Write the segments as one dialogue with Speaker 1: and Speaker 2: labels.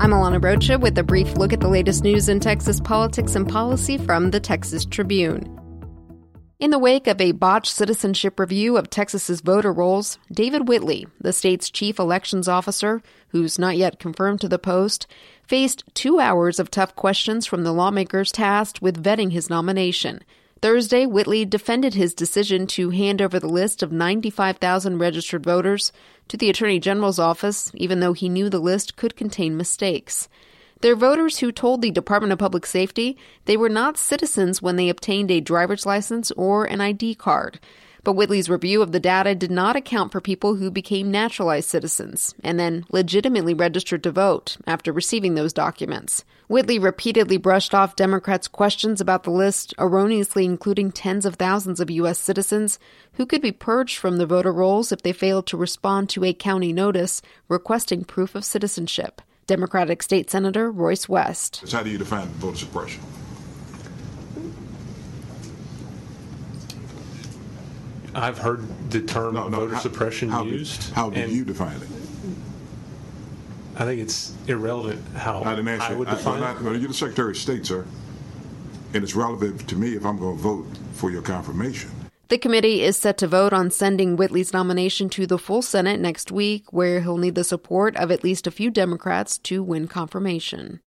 Speaker 1: I'm Alana Rocha with a brief look at the latest news in Texas politics and policy from the Texas Tribune. In the wake of a botched citizenship review of Texas's voter rolls, David Whitley, the state's chief elections officer, who's not yet confirmed to the post, faced two hours of tough questions from the lawmakers tasked with vetting his nomination. Thursday, Whitley defended his decision to hand over the list of 95,000 registered voters to the Attorney General's office, even though he knew the list could contain mistakes. They're voters who told the Department of Public Safety they were not citizens when they obtained a driver's license or an ID card. But Whitley's review of the data did not account for people who became naturalized citizens and then legitimately registered to vote after receiving those documents. Whitley repeatedly brushed off Democrats' questions about the list, erroneously including tens of thousands of U.S. citizens who could be purged from the voter rolls if they failed to respond to a county notice requesting proof of citizenship. Democratic State Senator Royce West.
Speaker 2: How do you define voter suppression?
Speaker 3: I've heard the term
Speaker 2: No, no,
Speaker 3: voter
Speaker 2: how-
Speaker 3: suppression
Speaker 2: how do-
Speaker 3: used.
Speaker 2: How do you define it?
Speaker 3: I think it's irrelevant how
Speaker 2: I didn't
Speaker 3: I would
Speaker 2: I-
Speaker 3: define
Speaker 2: I'm
Speaker 3: it.
Speaker 2: not- You're the Secretary of State, sir, and it's relevant to me if I'm going to vote for your confirmation.
Speaker 1: The committee is set to vote on sending Whitley's nomination to the full Senate next week, where he'll need the support of at least a few Democrats to win confirmation.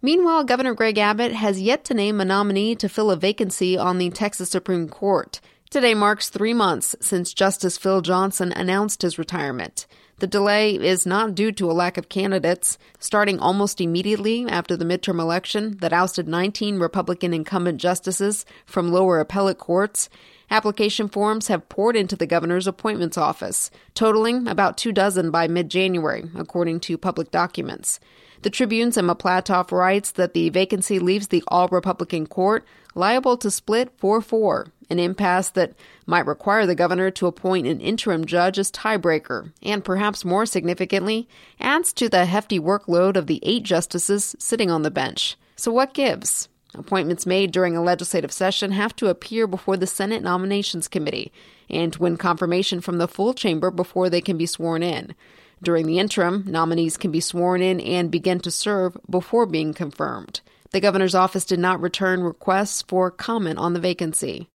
Speaker 1: Meanwhile, Governor Greg Abbott has yet to name a nominee to fill a vacancy on the Texas Supreme Court. Today marks three months since Justice Phil Johnson announced his retirement. The delay is not due to a lack of candidates. Starting almost immediately after the midterm election that ousted 19 Republican incumbent justices from lower appellate courts, application forms have poured into the governor's appointments office, totaling about two dozen by mid January, according to public documents. The Tribune's Emma Platoff writes that the vacancy leaves the all Republican court liable to split 4 4, an impasse that might require the governor to appoint an interim judge as tiebreaker, and perhaps more significantly, adds to the hefty workload of the eight justices sitting on the bench. So, what gives? Appointments made during a legislative session have to appear before the Senate Nominations Committee and win confirmation from the full chamber before they can be sworn in. During the interim, nominees can be sworn in and begin to serve before being confirmed. The governor's office did not return requests for comment on the vacancy.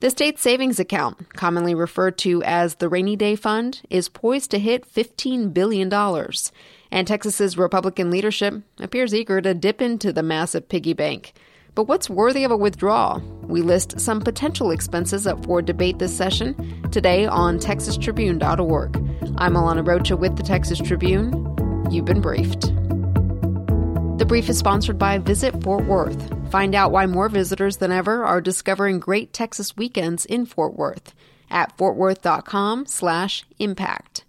Speaker 1: The state savings account, commonly referred to as the Rainy Day Fund, is poised to hit $15 billion. And Texas's Republican leadership appears eager to dip into the massive piggy bank. But what's worthy of a withdrawal? We list some potential expenses up for debate this session today on TexasTribune.org. I'm Alana Rocha with the Texas Tribune. You've been briefed. The brief is sponsored by Visit Fort Worth. Find out why more visitors than ever are discovering great Texas weekends in Fort Worth at fortworth.com/impact.